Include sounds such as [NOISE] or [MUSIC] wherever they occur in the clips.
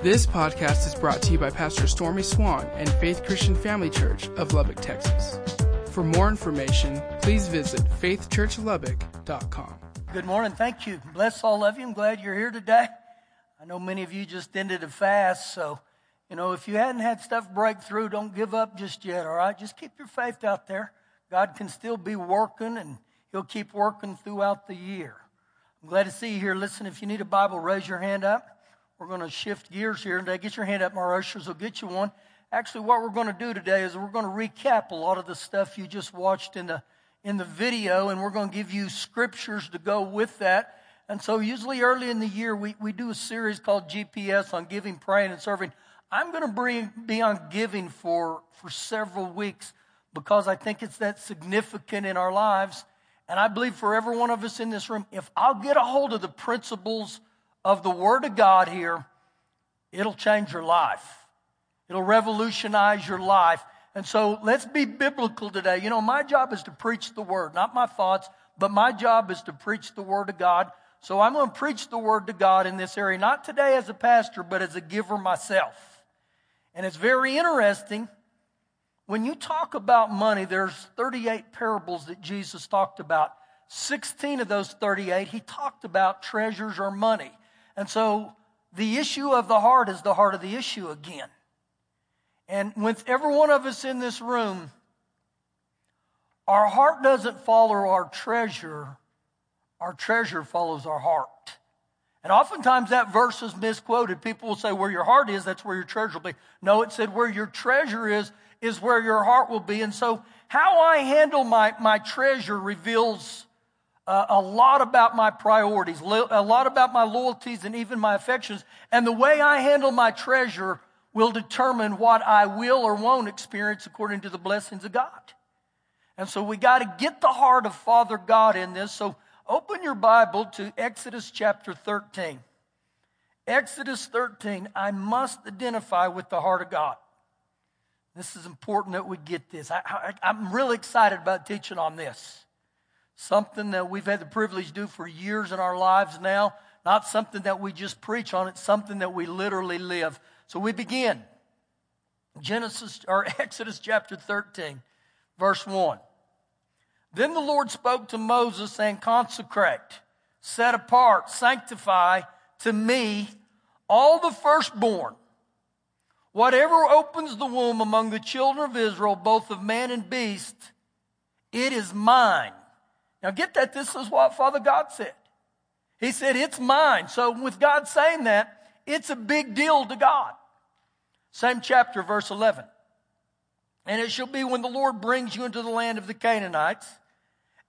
This podcast is brought to you by Pastor Stormy Swann and Faith Christian Family Church of Lubbock, Texas. For more information, please visit faithchurchlubbock.com. Good morning. Thank you. Bless all of you. I'm glad you're here today. I know many of you just ended a fast, so, you know, if you hadn't had stuff break through, don't give up just yet, all right? Just keep your faith out there. God can still be working, and He'll keep working throughout the year. I'm glad to see you here. Listen, if you need a Bible, raise your hand up. We're going to shift gears here today. Get your hand up, my ushers will get you one. Actually, what we're going to do today is we're going to recap a lot of the stuff you just watched in the in the video, and we're going to give you scriptures to go with that. And so, usually early in the year, we, we do a series called GPS on giving, praying, and serving. I'm going to bring, be on giving for, for several weeks because I think it's that significant in our lives. And I believe for every one of us in this room, if I'll get a hold of the principles of the Word of God here, it'll change your life. It'll revolutionize your life. And so let's be biblical today. You know, my job is to preach the Word, not my thoughts, but my job is to preach the Word of God. So I'm going to preach the Word to God in this area, not today as a pastor, but as a giver myself. And it's very interesting. When you talk about money, there's 38 parables that Jesus talked about. 16 of those 38, he talked about treasures or money. And so the issue of the heart is the heart of the issue again. And with every one of us in this room, our heart doesn't follow our treasure, our treasure follows our heart. And oftentimes that verse is misquoted. People will say, Where your heart is, that's where your treasure will be. No, it said, Where your treasure is, is where your heart will be. And so, how I handle my, my treasure reveals uh, a lot about my priorities, a lot about my loyalties, and even my affections. And the way I handle my treasure will determine what I will or won't experience according to the blessings of God. And so we got to get the heart of Father God in this. So open your Bible to Exodus chapter 13. Exodus 13, I must identify with the heart of God. This is important that we get this. I, am really excited about teaching on this. Something that we've had the privilege to do for years in our lives now. Not something that we just preach on, it's something that we literally live. So we begin. Genesis or [LAUGHS] Exodus chapter 13, verse 1. Then the Lord spoke to Moses, saying, Consecrate, set apart, sanctify to me all the firstborn. Whatever opens the womb among the children of Israel, both of man and beast, it is mine. Now get that, this is what Father God said. He said, It's mine. So with God saying that, it's a big deal to God. Same chapter, verse 11. And it shall be when the Lord brings you into the land of the Canaanites,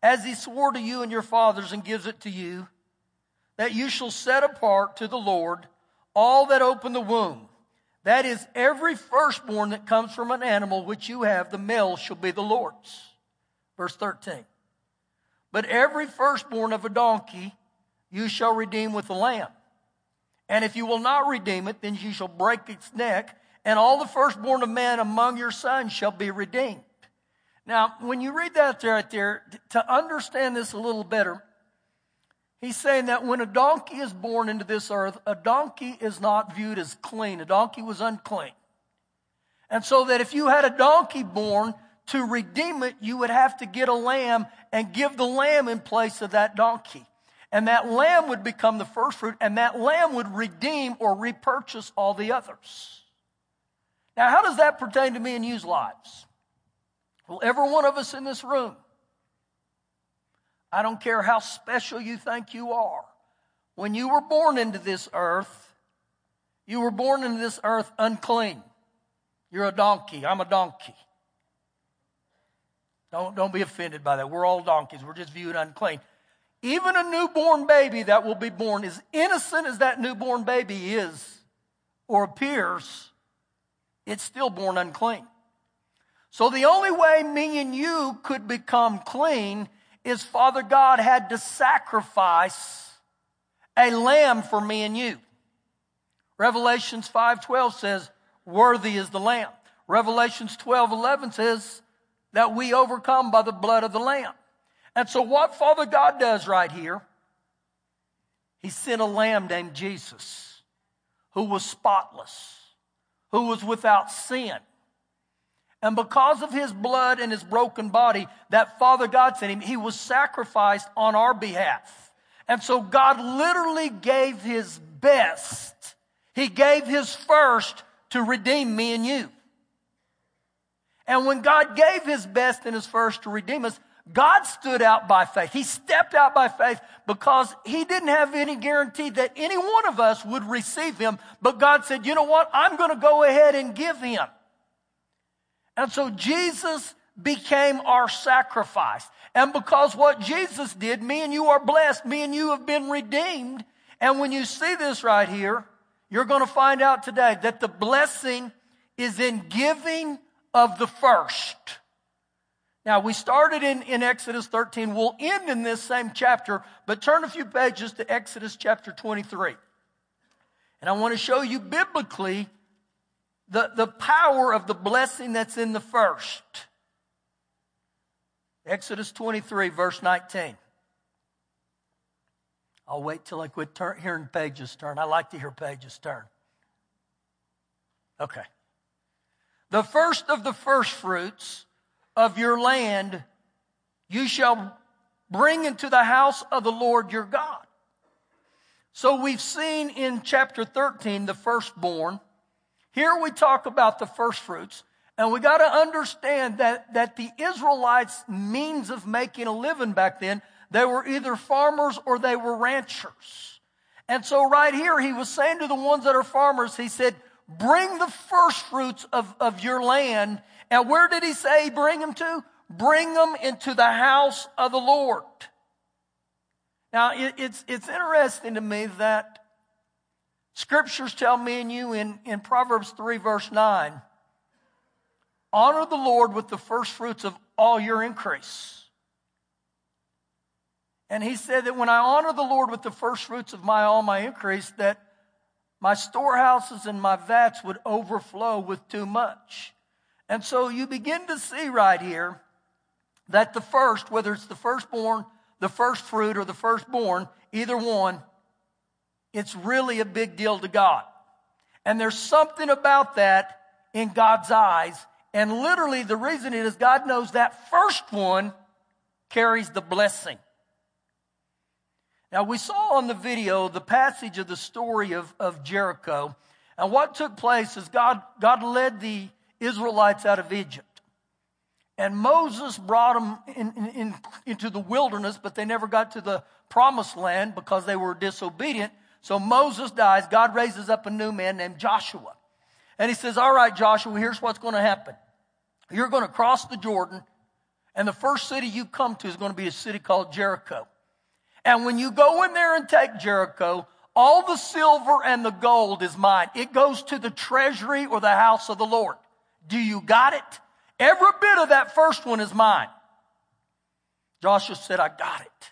as he swore to you and your fathers and gives it to you, that you shall set apart to the Lord all that open the womb. That is, every firstborn that comes from an animal which you have, the male shall be the Lord's. Verse 13. But every firstborn of a donkey you shall redeem with a lamb. And if you will not redeem it, then you shall break its neck, and all the firstborn of men among your sons shall be redeemed. Now, when you read that right there, to understand this a little better, he's saying that when a donkey is born into this earth, a donkey is not viewed as clean. A donkey was unclean. And so that if you had a donkey born, to redeem it, you would have to get a lamb and give the lamb in place of that donkey. And that lamb would become the first fruit, and that lamb would redeem or repurchase all the others. Now, how does that pertain to me and you's lives? Well, every one of us in this room, I don't care how special you think you are, when you were born into this earth, you were born into this earth unclean. You're a donkey. I'm a donkey. Don't, don't be offended by that. We're all donkeys. We're just viewed unclean. Even a newborn baby that will be born, as innocent as that newborn baby is or appears, it's still born unclean. So the only way me and you could become clean is Father God had to sacrifice a lamb for me and you. Revelations 5:12 says, "Worthy is the lamb." Revelations 12:11 says, that we overcome by the blood of the Lamb. And so, what Father God does right here, He sent a lamb named Jesus, who was spotless, who was without sin. And because of his blood and his broken body that Father God sent him, he was sacrificed on our behalf. And so God literally gave his best. He gave his first to redeem me and you. And when God gave his best and his first to redeem us, God stood out by faith. He stepped out by faith because he didn't have any guarantee that any one of us would receive him. But God said, you know what? I'm going to go ahead and give him. And so Jesus became our sacrifice. And because what Jesus did, me and you are blessed. Me and you have been redeemed. And when you see this right here, you're going to find out today that the blessing is in giving of the first. Now, we started in, in Exodus 13. We'll end in this same chapter, but turn a few pages to Exodus chapter 23. And I want to show you biblically the, the power of the blessing that's in the first. Exodus 23, verse 19. I'll wait till I quit turn, hearing pages turn. I like to hear pages turn. Okay. The first of the first fruits of your land you shall bring into the house of the Lord your God. So we've seen in chapter 13 the firstborn. Here we talk about the first fruits. And we got to understand that, that the Israelites' means of making a living back then, they were either farmers or they were ranchers. And so right here, he was saying to the ones that are farmers, he said, bring the first fruits of, of your land. And where did he say bring them to? Bring them into the house of the Lord. Now, it, it's, it's interesting to me that scriptures tell me and you in, in Proverbs 3, verse 9 honor the Lord with the first fruits of all your increase. And he said that when I honor the Lord with the first fruits of my all my increase, that my storehouses and my vats would overflow with too much. And so you begin to see right here that the first, whether it's the firstborn, the first fruit, or the firstborn, either one, it's really a big deal to God. And there's something about that in God's eyes. And literally, the reason it is God knows that first one carries the blessing. Now, we saw on the video the passage of the story of, of Jericho. And what took place is God, God led the Israelites out of Egypt. And Moses brought them in, in, in, into the wilderness, but they never got to the promised land because they were disobedient. So Moses dies. God raises up a new man named Joshua. And he says, All right, Joshua, here's what's going to happen. You're going to cross the Jordan, and the first city you come to is going to be a city called Jericho. And when you go in there and take Jericho, all the silver and the gold is mine. It goes to the treasury or the house of the Lord. Do you got it? Every bit of that first one is mine. Joshua said, I got it.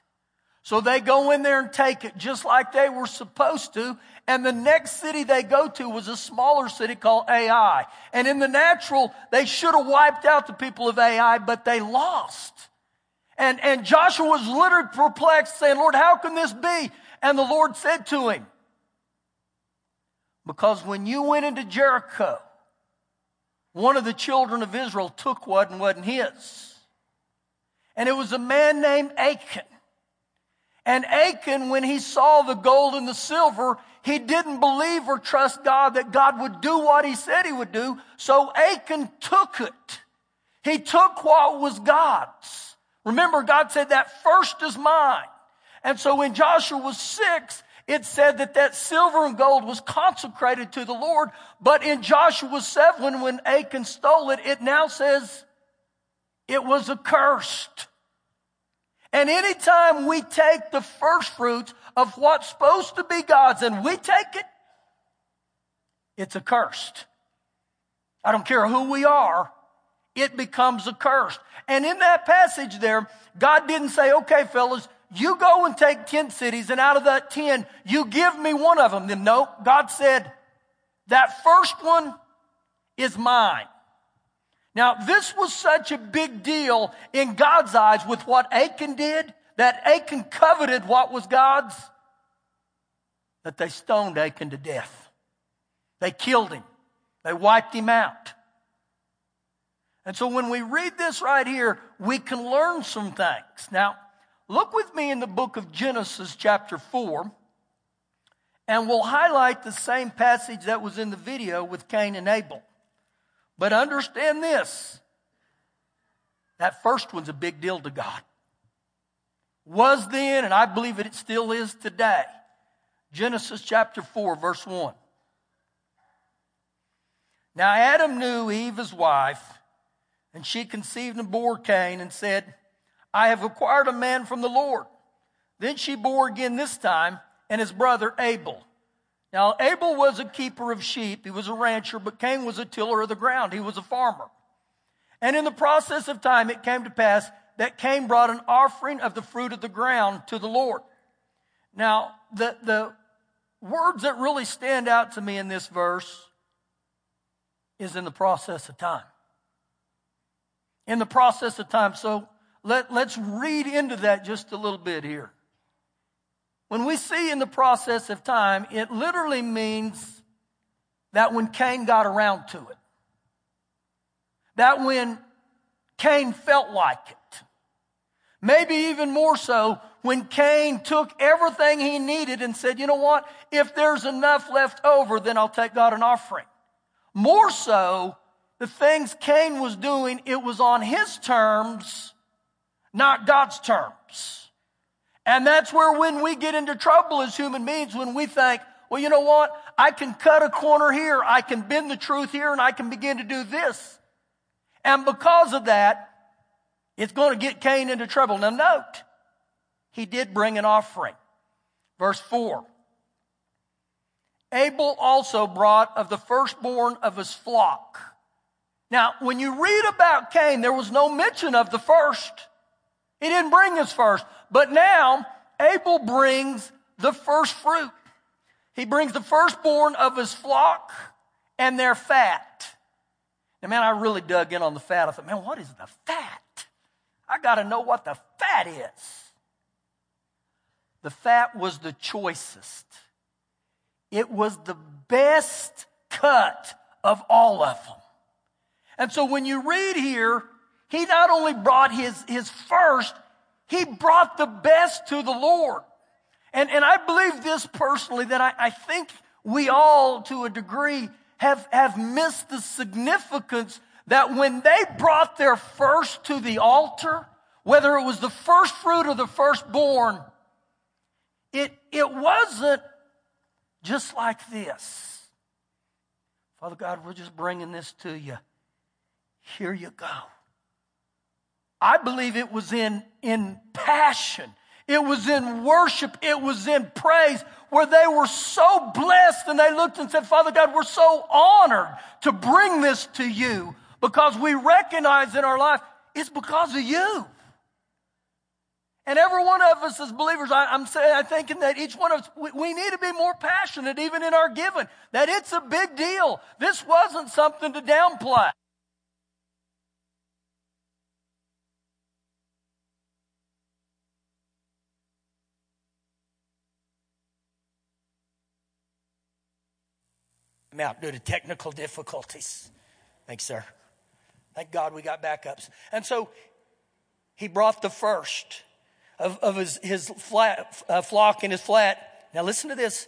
So they go in there and take it just like they were supposed to. And the next city they go to was a smaller city called Ai. And in the natural, they should have wiped out the people of Ai, but they lost. And, and Joshua was literally perplexed, saying, Lord, how can this be? And the Lord said to him, Because when you went into Jericho, one of the children of Israel took what wasn't his. And it was a man named Achan. And Achan, when he saw the gold and the silver, he didn't believe or trust God that God would do what he said he would do. So Achan took it. He took what was God's. Remember, God said that first is mine. And so when Joshua was six, it said that that silver and gold was consecrated to the Lord. But in Joshua 7, when Achan stole it, it now says it was accursed. And anytime we take the first fruits of what's supposed to be God's and we take it, it's accursed. I don't care who we are, it becomes accursed. And in that passage there, God didn't say, okay, fellas, you go and take 10 cities, and out of that 10, you give me one of them. Then no, God said, that first one is mine. Now, this was such a big deal in God's eyes with what Achan did, that Achan coveted what was God's, that they stoned Achan to death. They killed him. They wiped him out. And so when we read this right here, we can learn some things. Now, look with me in the book of Genesis, chapter 4, and we'll highlight the same passage that was in the video with Cain and Abel. But understand this that first one's a big deal to God. Was then, and I believe it still is today. Genesis chapter 4, verse 1. Now Adam knew Eve, his wife, and she conceived and bore Cain and said, I have acquired a man from the Lord. Then she bore again this time and his brother Abel. Now, Abel was a keeper of sheep. He was a rancher, but Cain was a tiller of the ground. He was a farmer. And in the process of time, it came to pass that Cain brought an offering of the fruit of the ground to the Lord. Now, the, the words that really stand out to me in this verse is in the process of time in the process of time. So let, let's read into that just a little bit here. When we see in the process of time, it literally means that when Cain got around to it, that when Cain felt like it, maybe even more so when Cain took everything he needed and said, you know what, if there's enough left over, then I'll take God an offering. More so the things Cain was doing, it was on his terms, not God's terms. And that's where when we get into trouble as human beings, when we think, well, you know what? I can cut a corner here. I can bend the truth here and I can begin to do this. And because of that, it's going to get Cain into trouble. Now note, he did bring an offering. Verse 4. Abel also brought of the firstborn of his flock now, when you read about Cain, there was no mention of the first. He didn't bring his first. But now, Abel brings the first fruit. He brings the firstborn of his flock and their fat. Now, man, I really dug in on the fat. I thought, man, what is the fat? I got to know what the fat is. The fat was the choicest. It was the best cut of all of them. And so when you read here, he not only brought his, his first, he brought the best to the Lord. And, and I believe this personally that I, I think we all, to a degree, have, have missed the significance that when they brought their first to the altar, whether it was the first fruit or the firstborn, it, it wasn't just like this. Father God, we're just bringing this to you. Here you go. I believe it was in, in passion. It was in worship. It was in praise where they were so blessed and they looked and said, Father God, we're so honored to bring this to you because we recognize in our life it's because of you. And every one of us as believers, I, am saying, I'm thinking that each one of us, we, we need to be more passionate even in our giving, that it's a big deal. This wasn't something to downplay. Out due to technical difficulties. Thanks, sir. Thank God we got backups. And so he brought the first of, of his, his flat, uh, flock and his flat. Now listen to this.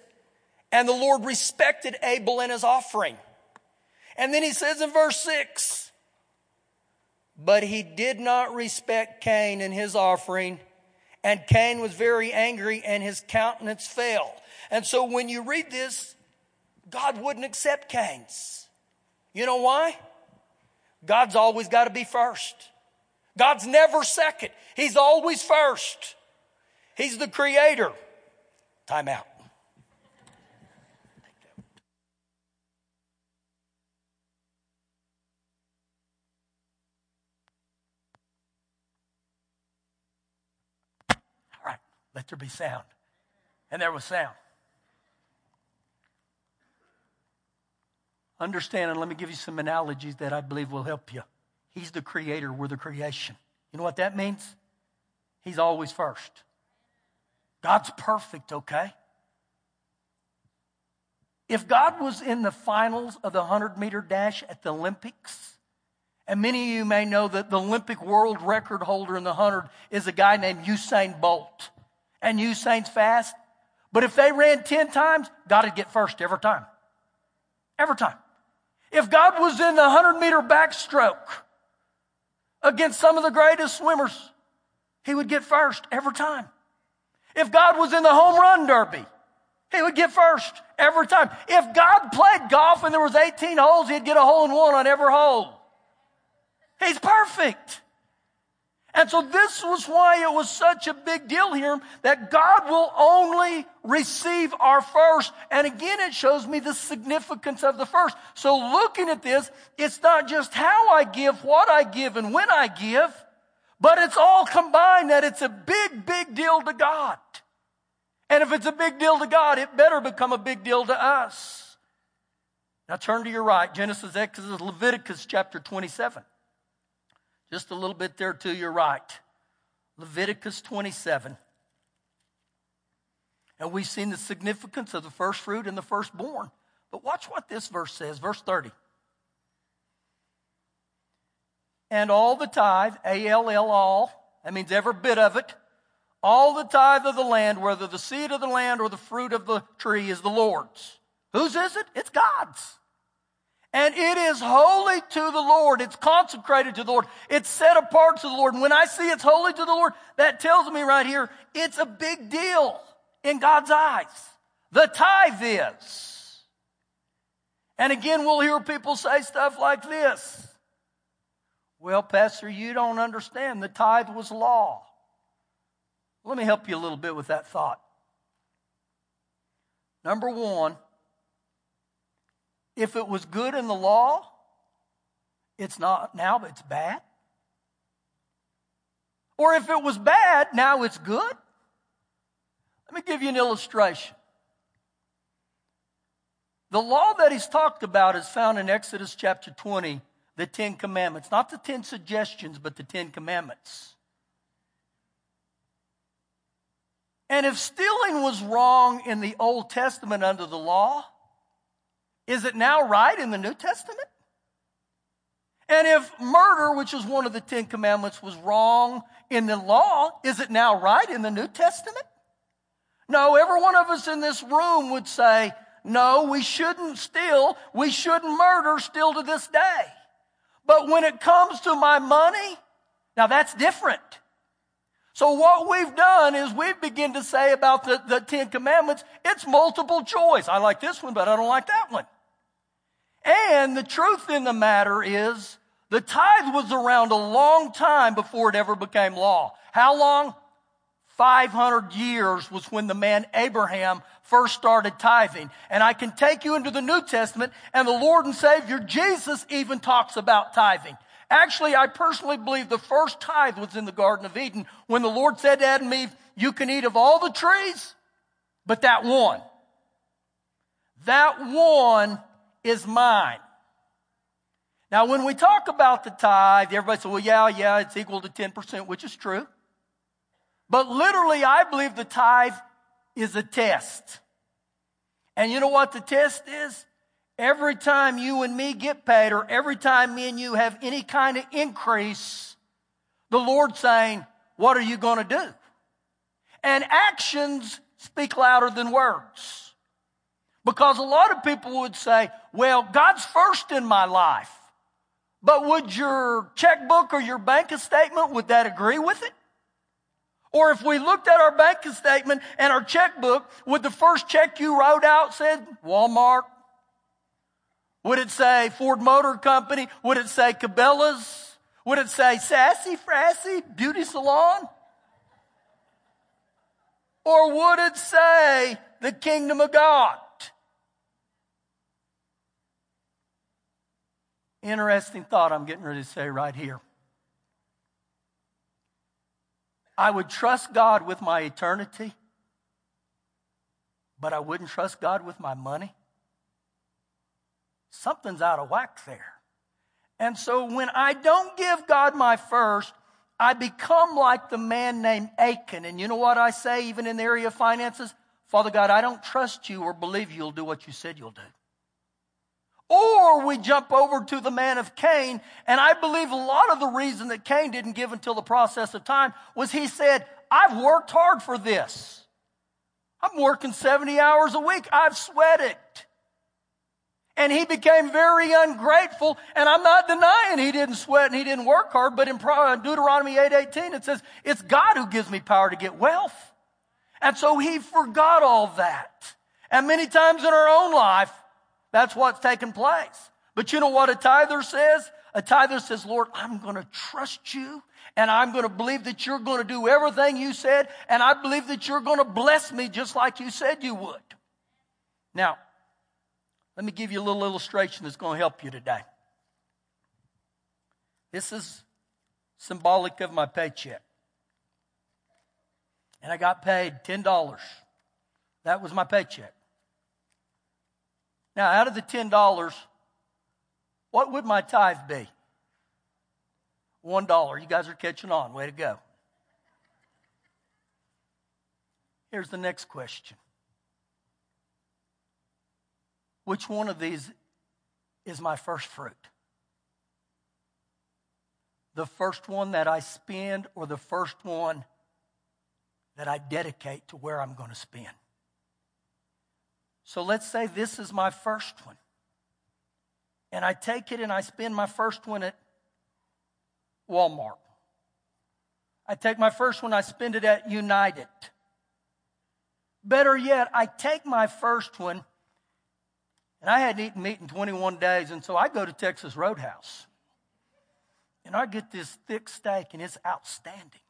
And the Lord respected Abel and his offering. And then he says in verse 6 But he did not respect Cain and his offering. And Cain was very angry and his countenance fell. And so when you read this, God wouldn't accept Cain's. You know why? God's always got to be first. God's never second. He's always first. He's the creator. Time out. All right, let there be sound. And there was sound. Understand, and let me give you some analogies that I believe will help you. He's the creator, we're the creation. You know what that means? He's always first. God's perfect, okay? If God was in the finals of the 100 meter dash at the Olympics, and many of you may know that the Olympic world record holder in the 100 is a guy named Usain Bolt. And Usain's fast. But if they ran 10 times, God would get first every time. Every time. If God was in the 100 meter backstroke against some of the greatest swimmers, he would get first every time. If God was in the home run derby, he would get first every time. If God played golf and there was 18 holes, he'd get a hole in one on every hole. He's perfect. And so this was why it was such a big deal here that God will only receive our first. And again, it shows me the significance of the first. So looking at this, it's not just how I give, what I give, and when I give, but it's all combined that it's a big, big deal to God. And if it's a big deal to God, it better become a big deal to us. Now turn to your right, Genesis, Exodus, Leviticus chapter 27. Just a little bit there to your right. Leviticus 27. And we've seen the significance of the first fruit and the firstborn. But watch what this verse says, verse 30. And all the tithe, A L L all, that means every bit of it, all the tithe of the land, whether the seed of the land or the fruit of the tree, is the Lord's. Whose is it? It's God's. And it is holy to the Lord. It's consecrated to the Lord. It's set apart to the Lord. And when I see it's holy to the Lord, that tells me right here, it's a big deal in God's eyes. The tithe is. And again, we'll hear people say stuff like this. Well, Pastor, you don't understand. The tithe was law. Let me help you a little bit with that thought. Number one, if it was good in the law, it's not now, but it's bad. Or if it was bad, now it's good. Let me give you an illustration. The law that he's talked about is found in Exodus chapter 20, the Ten Commandments. Not the Ten Suggestions, but the Ten Commandments. And if stealing was wrong in the Old Testament under the law, is it now right in the New Testament? And if murder, which is one of the Ten Commandments, was wrong in the law, is it now right in the New Testament? No, every one of us in this room would say, no, we shouldn't steal. We shouldn't murder still to this day. But when it comes to my money, now that's different. So what we've done is we've begin to say about the, the Ten Commandments, it's multiple choice. I like this one, but I don't like that one. And the truth in the matter is, the tithe was around a long time before it ever became law. How long? 500 years was when the man Abraham first started tithing. And I can take you into the New Testament and the Lord and Savior Jesus even talks about tithing. Actually, I personally believe the first tithe was in the Garden of Eden when the Lord said to Adam and Eve, you can eat of all the trees, but that one. That one is mine. Now, when we talk about the tithe, everybody says, well, yeah, yeah, it's equal to 10%, which is true. But literally, I believe the tithe is a test. And you know what the test is? Every time you and me get paid, or every time me and you have any kind of increase, the Lord's saying, What are you going to do? And actions speak louder than words. Because a lot of people would say, well, God's first in my life. But would your checkbook or your bank statement, would that agree with it? Or if we looked at our bank statement and our checkbook, would the first check you wrote out said Walmart? Would it say Ford Motor Company? Would it say Cabela's? Would it say Sassy Frassy Beauty Salon? Or would it say the Kingdom of God? Interesting thought I'm getting ready to say right here. I would trust God with my eternity, but I wouldn't trust God with my money. Something's out of whack there. And so when I don't give God my first, I become like the man named Achan. And you know what I say, even in the area of finances? Father God, I don't trust you or believe you'll do what you said you'll do. Or we jump over to the man of Cain, and I believe a lot of the reason that Cain didn't give until the process of time was he said, I've worked hard for this. I'm working 70 hours a week. I've sweated. And he became very ungrateful. And I'm not denying he didn't sweat and he didn't work hard, but in uh, Deuteronomy 8:18 it says, "It's God who gives me power to get wealth." And so he forgot all that. And many times in our own life, that's what's taken place. But you know what a tither says? A tither says, Lord, I'm going to trust you and I'm going to believe that you're going to do everything you said and I believe that you're going to bless me just like you said you would. Now, let me give you a little illustration that's going to help you today. This is symbolic of my paycheck. And I got paid $10. That was my paycheck. Now, out of the $10, what would my tithe be? $1. You guys are catching on. Way to go. Here's the next question which one of these is my first fruit? The first one that I spend or the first one that I dedicate to where I'm going to spend? So let's say this is my first one. And I take it and I spend my first one at Walmart. I take my first one, I spend it at United. Better yet, I take my first one and I hadn't eaten meat in 21 days, and so I go to Texas Roadhouse. And I get this thick steak, and it's outstanding.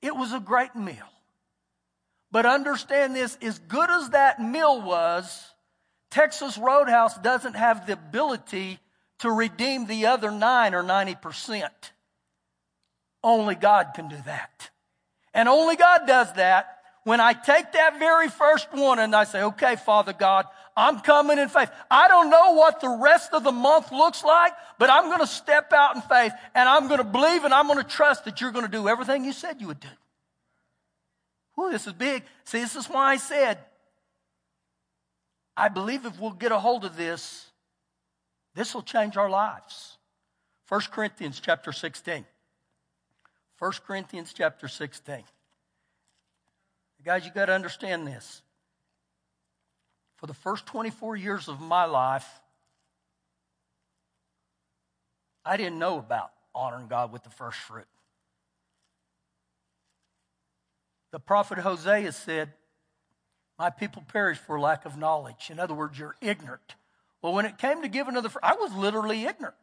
It was a great meal. But understand this as good as that meal was, Texas Roadhouse doesn't have the ability to redeem the other nine or 90%. Only God can do that. And only God does that when I take that very first one and I say, okay, Father God, I'm coming in faith. I don't know what the rest of the month looks like, but I'm going to step out in faith and I'm going to believe and I'm going to trust that you're going to do everything you said you would do. Ooh, this is big. See, this is why I said, I believe if we'll get a hold of this, this will change our lives. 1 Corinthians chapter 16. 1 Corinthians chapter 16. Guys, you got to understand this. For the first 24 years of my life, I didn't know about honoring God with the first fruit. The prophet Hosea said, My people perish for lack of knowledge. In other words, you're ignorant. Well, when it came to giving of the I was literally ignorant.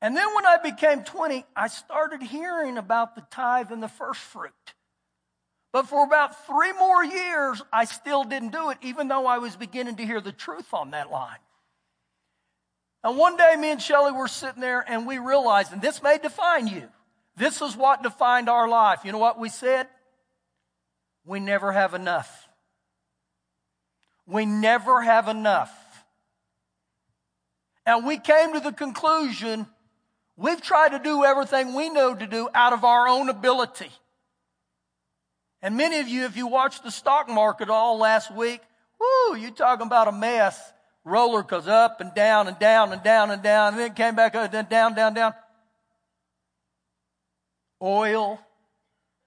And then when I became 20, I started hearing about the tithe and the first fruit. But for about three more years, I still didn't do it, even though I was beginning to hear the truth on that line. And one day, me and Shelly were sitting there and we realized, and this may define you. This is what defined our life. You know what we said? We never have enough. We never have enough. And we came to the conclusion we've tried to do everything we know to do out of our own ability. And many of you, if you watched the stock market all last week, whoo, you talking about a mess. Roller goes up and down and down and down and down, and then came back up, then down, down, down. Oil,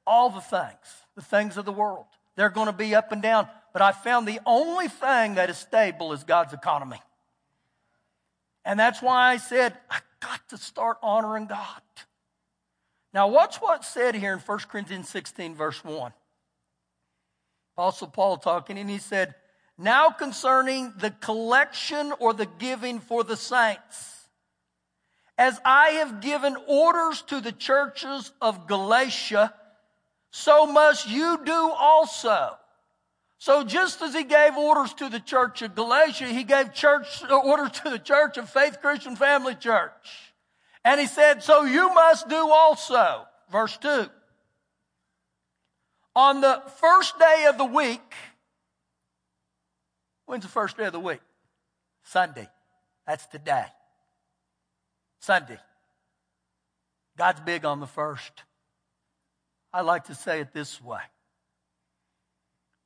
all the things, the things of the world. They're going to be up and down. But I found the only thing that is stable is God's economy. And that's why I said, I got to start honoring God. Now, watch what's said here in 1 Corinthians 16, verse 1. Apostle Paul talking, and he said, Now concerning the collection or the giving for the saints, as I have given orders to the churches of Galatia, so must you do also. So just as he gave orders to the church of Galatia, he gave church orders to the church of Faith Christian Family Church. And he said, so you must do also. Verse 2. On the first day of the week, when's the first day of the week? Sunday. That's today. Sunday. God's big on the first. I like to say it this way.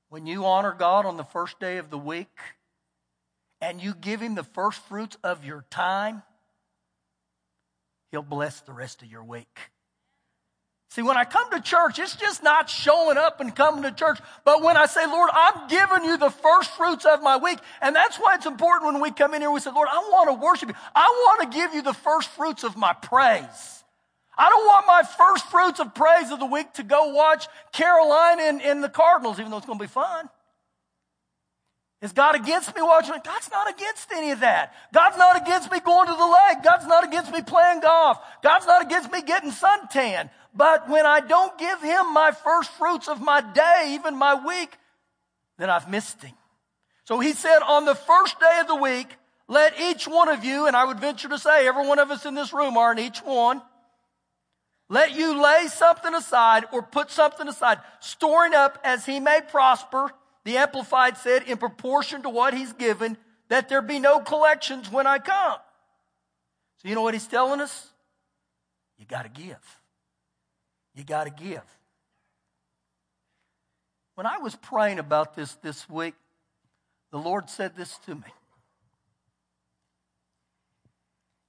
when you honor God on the first day of the week and you give Him the first fruits of your time, He'll bless the rest of your week. See, when I come to church, it's just not showing up and coming to church. But when I say, Lord, I'm giving you the first fruits of my week. And that's why it's important when we come in here, we say, Lord, I want to worship you. I want to give you the first fruits of my praise. I don't want my first fruits of praise of the week to go watch Carolina and, and the Cardinals, even though it's going to be fun. Is God against me watching? God's not against any of that. God's not against me going to the lake. God's not against me playing golf. God's not against me getting suntan. But when I don't give Him my first fruits of my day, even my week, then I've missed Him. So He said, on the first day of the week, let each one of you, and I would venture to say every one of us in this room are in each one, let you lay something aside or put something aside, storing up as he may prosper. The Amplified said, in proportion to what he's given, that there be no collections when I come. So you know what he's telling us? You got to give. You got to give. When I was praying about this this week, the Lord said this to me.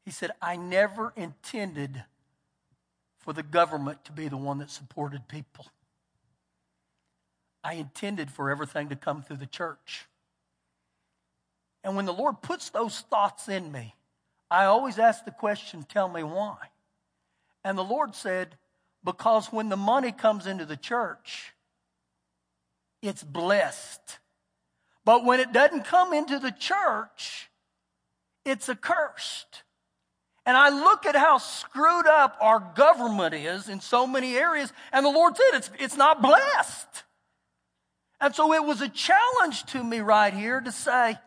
He said, I never intended for the government to be the one that supported people. I intended for everything to come through the church. And when the Lord puts those thoughts in me, I always ask the question, tell me why. And the Lord said, because when the money comes into the church, it's blessed. But when it doesn't come into the church, it's accursed. And I look at how screwed up our government is in so many areas, and the Lord said it's, it's not blessed. And so it was a challenge to me right here to say,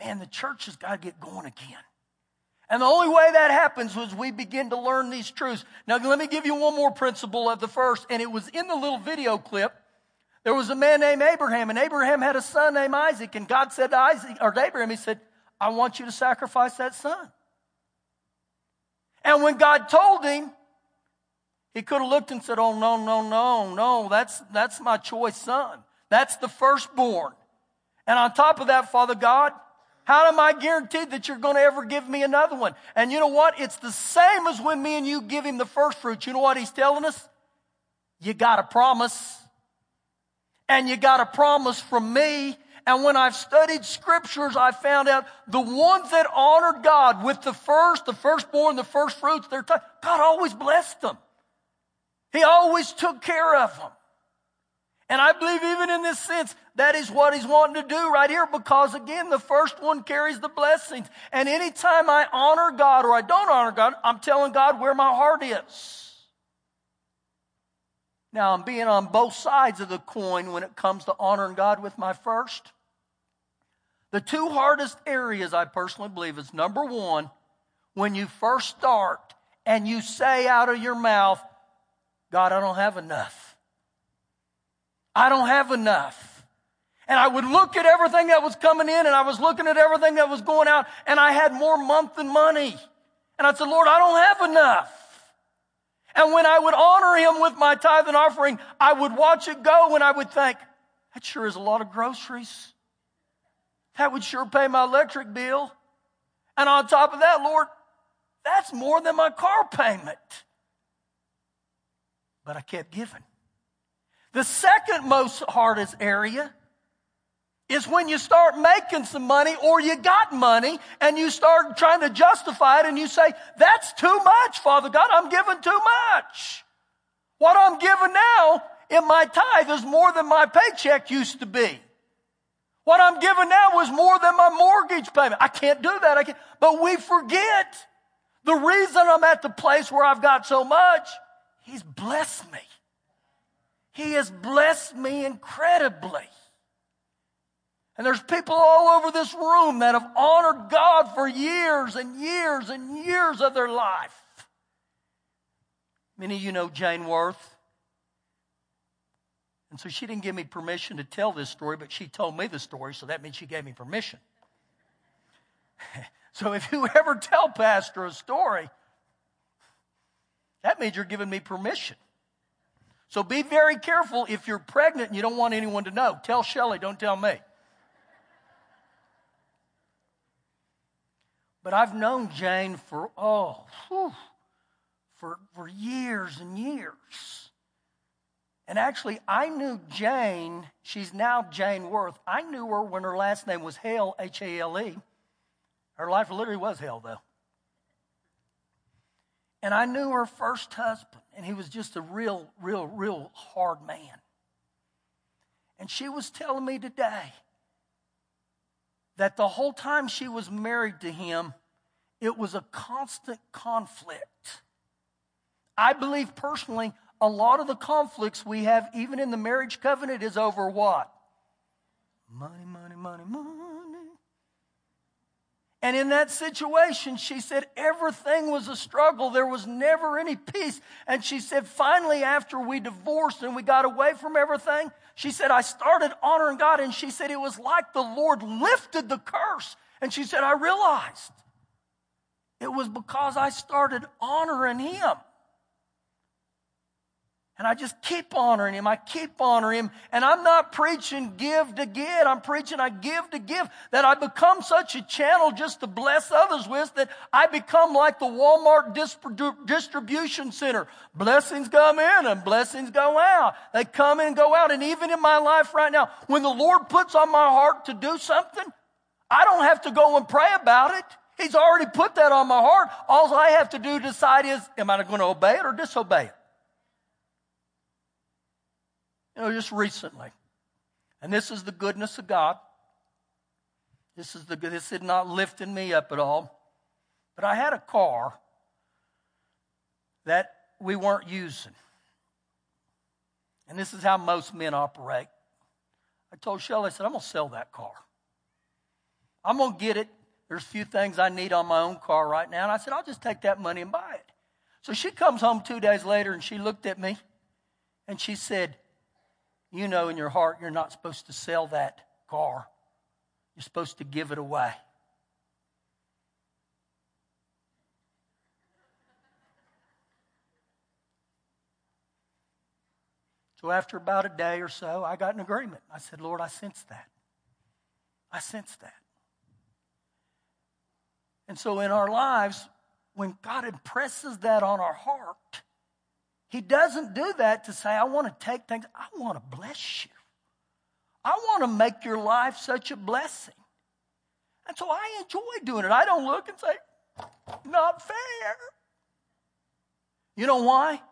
man, the church has got to get going again. And the only way that happens was we begin to learn these truths. Now, let me give you one more principle of the first, and it was in the little video clip. There was a man named Abraham, and Abraham had a son named Isaac, and God said to Isaac, or to Abraham, He said, I want you to sacrifice that son. And when God told him, he could have looked and said, Oh, no, no, no, no, that's, that's my choice son. That's the firstborn. And on top of that, Father God, how am I guaranteed that you're going to ever give me another one? And you know what? It's the same as when me and you give him the first fruits. You know what he's telling us? You got a promise. And you got a promise from me and when I've studied scriptures, I found out the ones that honored God with the first, the firstborn, the first fruits, their God always blessed them. He always took care of them. And I believe even in this sense, that is what he's wanting to do right here because again, the first one carries the blessings. And anytime I honor God or I don't honor God, I'm telling God where my heart is. Now, I'm being on both sides of the coin when it comes to honoring God with my first. The two hardest areas, I personally believe, is number one, when you first start and you say out of your mouth, God, I don't have enough. I don't have enough. And I would look at everything that was coming in and I was looking at everything that was going out and I had more month than money. And I said, Lord, I don't have enough. And when I would honor him with my tithe and offering, I would watch it go and I would think, that sure is a lot of groceries. That would sure pay my electric bill. And on top of that, Lord, that's more than my car payment. But I kept giving. The second most hardest area is when you start making some money or you got money and you start trying to justify it and you say, that's too much, Father God. I'm giving too much. What I'm giving now in my tithe is more than my paycheck used to be. What I'm giving now is more than my mortgage payment. I can't do that. I can't. But we forget the reason I'm at the place where I've got so much. He's blessed me. He has blessed me incredibly. And there's people all over this room that have honored God for years and years and years of their life. Many of you know Jane Worth. And so she didn't give me permission to tell this story, but she told me the story, so that means she gave me permission. [LAUGHS] so if you ever tell Pastor a story, that means you're giving me permission. So be very careful if you're pregnant and you don't want anyone to know. Tell Shelly, don't tell me. But I've known Jane for, oh, whew, for, for years and years. And actually, I knew Jane, she's now Jane Worth. I knew her when her last name was Hale, H A L E. Her life literally was hell, though. And I knew her first husband, and he was just a real, real, real hard man. And she was telling me today that the whole time she was married to him, it was a constant conflict. I believe personally, a lot of the conflicts we have, even in the marriage covenant, is over what? Money, money, money, money. And in that situation, she said everything was a struggle. There was never any peace. And she said, finally, after we divorced and we got away from everything, she said, I started honoring God. And she said, it was like the Lord lifted the curse. And she said, I realized it was because I started honoring Him. And I just keep honoring him. I keep honoring him. And I'm not preaching give to get. I'm preaching I give to give. That I become such a channel just to bless others with that I become like the Walmart distribution center. Blessings come in and blessings go out. They come in and go out. And even in my life right now, when the Lord puts on my heart to do something, I don't have to go and pray about it. He's already put that on my heart. All I have to do to decide is, am I going to obey it or disobey it? You know, just recently. And this is the goodness of God. This is the this is not lifting me up at all. But I had a car that we weren't using. And this is how most men operate. I told Shelly, I said, I'm to sell that car. I'm to get it. There's a few things I need on my own car right now. And I said, I'll just take that money and buy it. So she comes home two days later and she looked at me and she said, you know in your heart you're not supposed to sell that car. You're supposed to give it away. So after about a day or so, I got an agreement. I said, Lord, I sense that. I sense that. And so in our lives, when God impresses that on our heart, he doesn't do that to say, I want to take things, I want to bless you. I want to make your life such a blessing. And so I enjoy doing it. I don't look and say, not fair. You know why?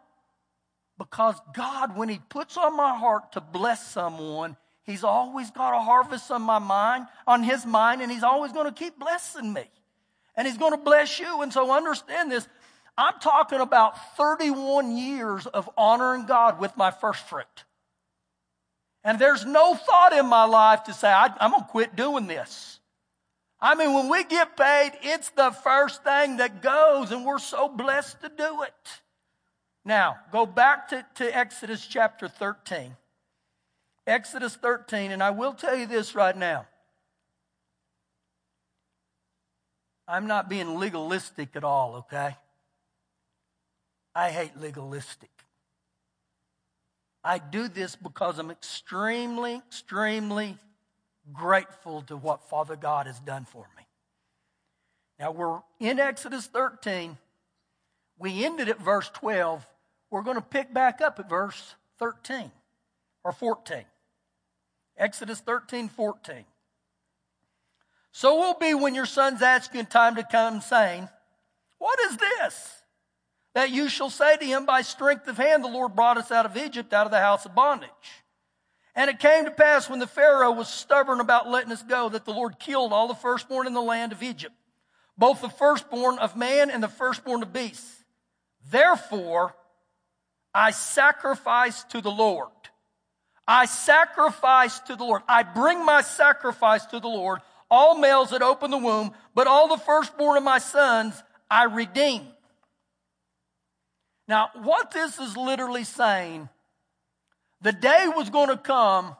Because God, when He puts on my heart to bless someone, He's always got a harvest on my mind, on His mind, and He's always going to keep blessing me. And He's going to bless you. And so understand this I'm talking about 31 years of honoring God with my first fruit. And there's no thought in my life to say, I, am going to quit doing this. I mean, when we get paid, it's the first thing that goes, and we're so blessed to do it. Now, go back to, to Exodus chapter 13. Exodus 13, and I will tell you this right now. I'm not being legalistic at all, okay? I hate legalistic. I do this because I'm extremely, extremely grateful to what Father God has done for me. Now we're in Exodus 13. We ended at verse 12. We're going to pick back up at verse 13 or 14. Exodus 13, 14. So will be when your sons ask you in time to come, saying, What is this? That you shall say to him, By strength of hand, the Lord brought us out of Egypt, out of the house of bondage. And it came to pass when the Pharaoh was stubborn about letting us go that the Lord killed all the firstborn in the land of Egypt, both the firstborn of man and the firstborn of beasts. Therefore, I sacrifice to the Lord. I sacrifice to the Lord. I bring my sacrifice to the Lord, all males that open the womb, but all the firstborn of my sons I redeem. Now, what this is literally saying, the day was going to come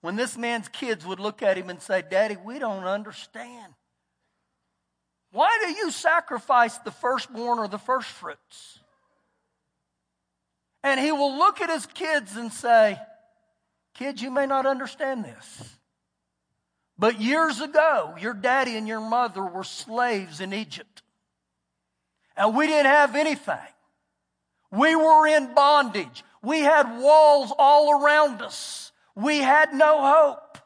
when this man's kids would look at him and say, Daddy, we don't understand. Why do you sacrifice the firstborn or the first fruits? And he will look at his kids and say, Kids, you may not understand this. But years ago, your daddy and your mother were slaves in Egypt. And we didn't have anything. We were in bondage. We had walls all around us. We had no hope.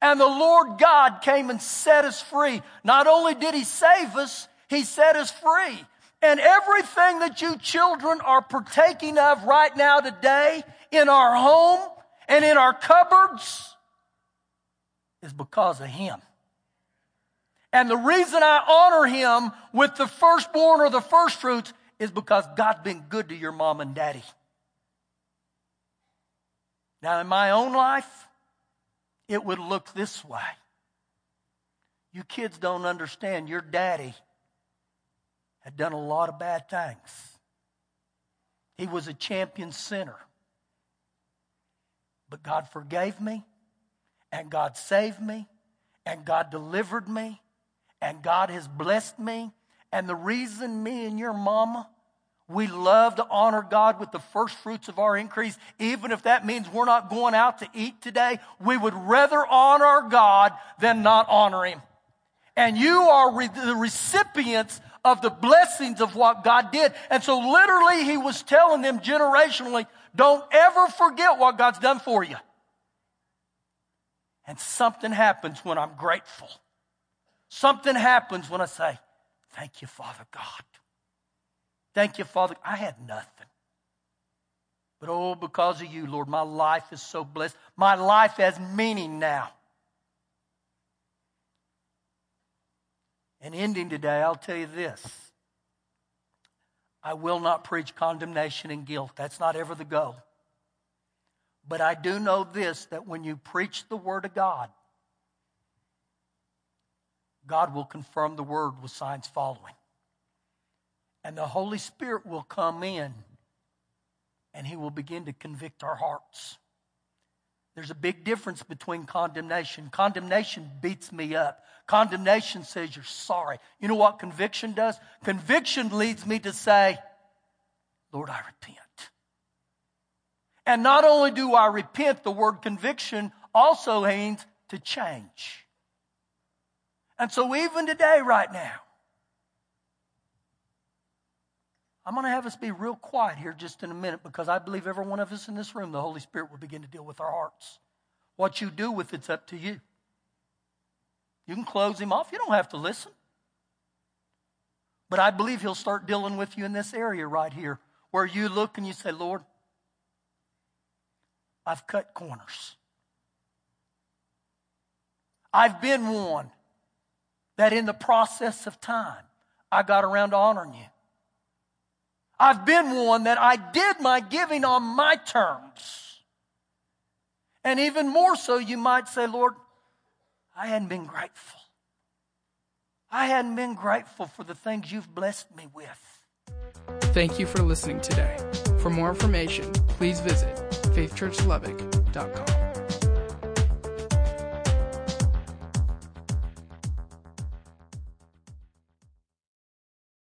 And the Lord God came and set us free. Not only did He save us, He set us free. And everything that you children are partaking of right now today in our home and in our cupboards is because of Him. And the reason I honor Him with the firstborn or the first fruits is because God's been good to your mom and daddy. Now, in my own life, it would look this way. You kids don't understand. Your daddy had done a lot of bad things. He was a champion sinner. But God forgave me, and God saved me, and God delivered me, and God has blessed me. And the reason me and your mama we love to honor God with the first fruits of our increase, even if that means we're not going out to eat today. We would rather honor God than not honor Him. And you are re- the recipients of the blessings of what God did. And so literally He was telling them generationally, don't ever forget what God's done for you. And something happens when I'm grateful. Something happens when I say, thank you, Father God. Thank you, Father. I had nothing. But oh, because of you, Lord, my life is so blessed. My life has meaning now. And ending today, I'll tell you this I will not preach condemnation and guilt. That's not ever the goal. But I do know this that when you preach the Word of God, God will confirm the Word with signs following and the Holy Spirit will come in and He will begin to convict our hearts. There's a big difference between condemnation. Condemnation beats me up. Condemnation says you're sorry. You know what conviction does? Conviction leads me to say, Lord, I repent. And not only do I repent, the word conviction also means to change. And so even today, right now, I'm going to have us be real quiet here just in a minute because I believe every one of us in this room, the Holy Spirit will begin to deal with our hearts. What you do with it's up to you. You can close him off, you don't have to listen. But I believe he'll start dealing with you in this area right here where you look and you say, Lord, I've cut corners. I've been one that in the process of time, I got around to honoring you. I've been one that I did my giving on my terms. And even more so, you might say, Lord, I hadn't been grateful. I hadn't been grateful for the things you've blessed me with. Thank you for listening today. For more information, please visit faithchurchlubbock.com.